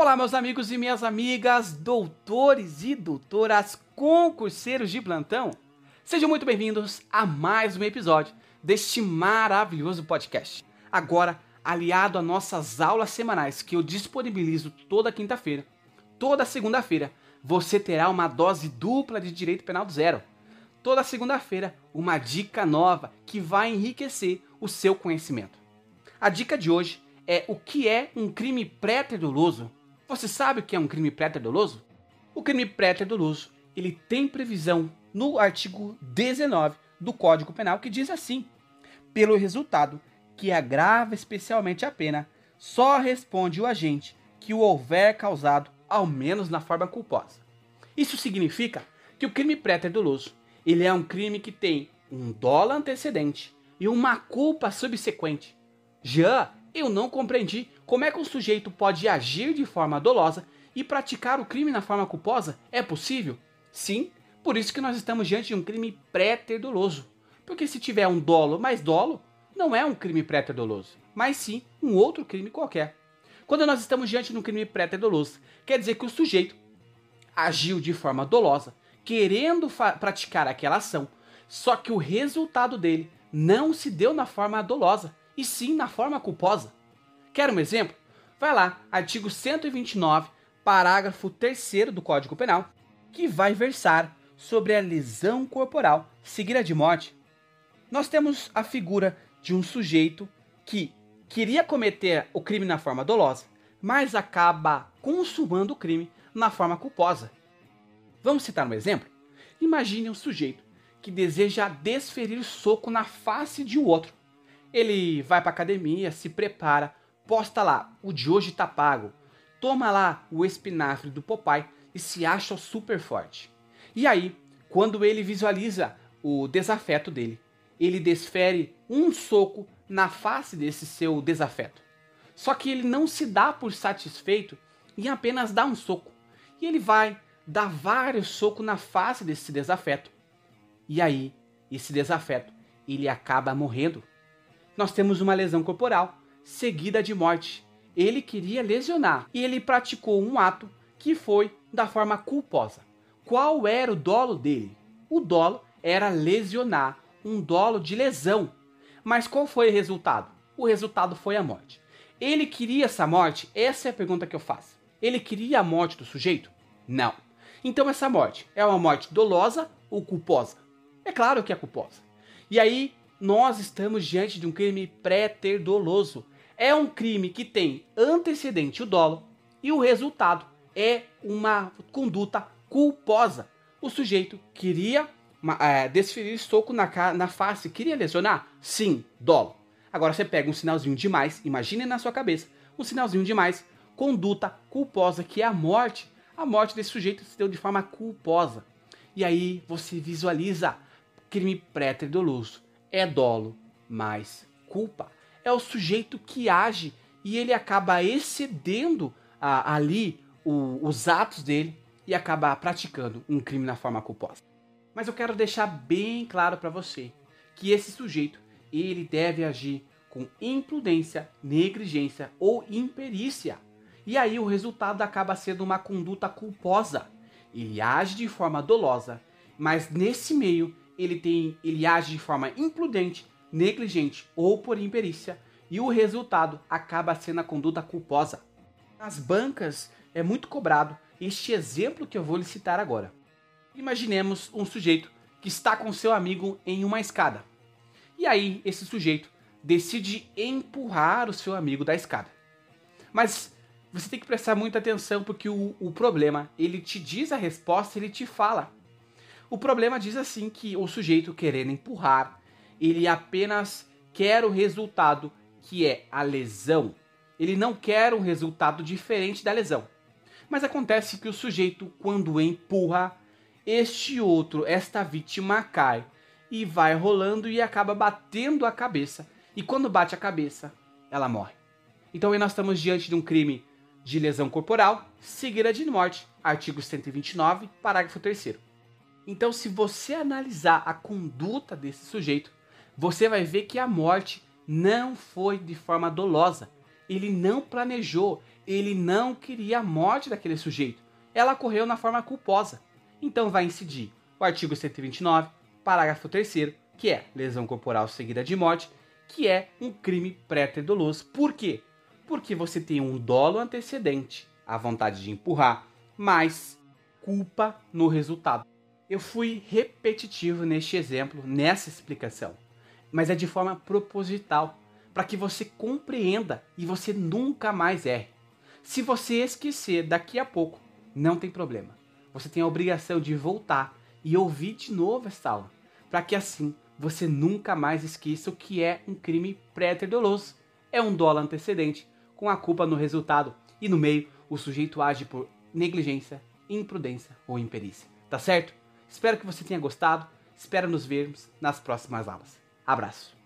Olá, meus amigos e minhas amigas, doutores e doutoras, concurseiros de plantão. Sejam muito bem-vindos a mais um episódio deste maravilhoso podcast. Agora, aliado a nossas aulas semanais que eu disponibilizo toda quinta-feira, toda segunda-feira, você terá uma dose dupla de direito penal do zero. Toda segunda-feira, uma dica nova que vai enriquecer o seu conhecimento. A dica de hoje é o que é um crime pré-doloso. Você sabe o que é um crime pré-doloso? O crime pré-doloso, ele tem previsão no artigo 19 do Código Penal que diz assim: pelo resultado que agrava especialmente a pena, só responde o agente que o houver causado ao menos na forma culposa. Isso significa que o crime pré-doloso, ele é um crime que tem um dolo antecedente e uma culpa subsequente. Já eu não compreendi como é que um sujeito pode agir de forma dolosa e praticar o crime na forma culposa. É possível? Sim, por isso que nós estamos diante de um crime pré-doloso. Porque se tiver um dolo mais dolo, não é um crime pré-doloso, mas sim um outro crime qualquer. Quando nós estamos diante de um crime pré-doloso, quer dizer que o sujeito agiu de forma dolosa, querendo praticar aquela ação, só que o resultado dele não se deu na forma dolosa, e sim na forma culposa. Quer um exemplo? Vai lá, artigo 129, parágrafo 3 do Código Penal, que vai versar sobre a lesão corporal seguida de morte. Nós temos a figura de um sujeito que queria cometer o crime na forma dolosa, mas acaba consumando o crime na forma culposa. Vamos citar um exemplo? Imagine um sujeito que deseja desferir soco na face de um outro. Ele vai para academia, se prepara, posta lá, o de hoje tá pago, toma lá o espinafre do Popeye e se acha super forte. E aí, quando ele visualiza o desafeto dele, ele desfere um soco na face desse seu desafeto. Só que ele não se dá por satisfeito em apenas dar um soco. E ele vai dar vários socos na face desse desafeto. E aí, esse desafeto, ele acaba morrendo nós temos uma lesão corporal seguida de morte. Ele queria lesionar e ele praticou um ato que foi da forma culposa. Qual era o dolo dele? O dolo era lesionar, um dolo de lesão. Mas qual foi o resultado? O resultado foi a morte. Ele queria essa morte? Essa é a pergunta que eu faço. Ele queria a morte do sujeito? Não. Então essa morte é uma morte dolosa ou culposa? É claro que é culposa. E aí nós estamos diante de um crime pré-ter doloso. É um crime que tem antecedente o dolo e o resultado é uma conduta culposa. O sujeito queria é, desferir soco na, na face, queria lesionar? Sim, dolo. Agora você pega um sinalzinho demais, imagine na sua cabeça, um sinalzinho demais, conduta culposa, que é a morte. A morte desse sujeito se deu de forma culposa. E aí você visualiza crime pré-ter doloso é dolo, mas culpa é o sujeito que age e ele acaba excedendo ah, ali o, os atos dele e acaba praticando um crime na forma culposa. Mas eu quero deixar bem claro para você que esse sujeito ele deve agir com imprudência, negligência ou imperícia. E aí o resultado acaba sendo uma conduta culposa. Ele age de forma dolosa, mas nesse meio ele tem, ele age de forma imprudente, negligente ou por imperícia, e o resultado acaba sendo a conduta culposa. Nas bancas é muito cobrado este exemplo que eu vou lhe citar agora. Imaginemos um sujeito que está com seu amigo em uma escada. E aí esse sujeito decide empurrar o seu amigo da escada. Mas você tem que prestar muita atenção porque o, o problema, ele te diz a resposta, ele te fala. O problema diz assim que o sujeito querendo empurrar, ele apenas quer o resultado que é a lesão. Ele não quer um resultado diferente da lesão. Mas acontece que o sujeito, quando empurra, este outro, esta vítima cai e vai rolando e acaba batendo a cabeça. E quando bate a cabeça, ela morre. Então aí nós estamos diante de um crime de lesão corporal, seguida de morte, artigo 129, parágrafo 3 então, se você analisar a conduta desse sujeito, você vai ver que a morte não foi de forma dolosa. ele não planejou, ele não queria a morte daquele sujeito. Ela ocorreu na forma culposa. Então vai incidir o artigo 129, parágrafo 3 que é lesão corporal seguida de morte, que é um crime pré-doloso. Por quê? Porque você tem um dolo antecedente, a vontade de empurrar, mas culpa no resultado. Eu fui repetitivo neste exemplo, nessa explicação, mas é de forma proposital, para que você compreenda e você nunca mais erre. Se você esquecer daqui a pouco, não tem problema. Você tem a obrigação de voltar e ouvir de novo esta aula, para que assim você nunca mais esqueça o que é um crime pré-doloso. É um dolo antecedente, com a culpa no resultado, e no meio o sujeito age por negligência, imprudência ou imperícia. Tá certo? Espero que você tenha gostado. Espero nos vermos nas próximas aulas. Abraço.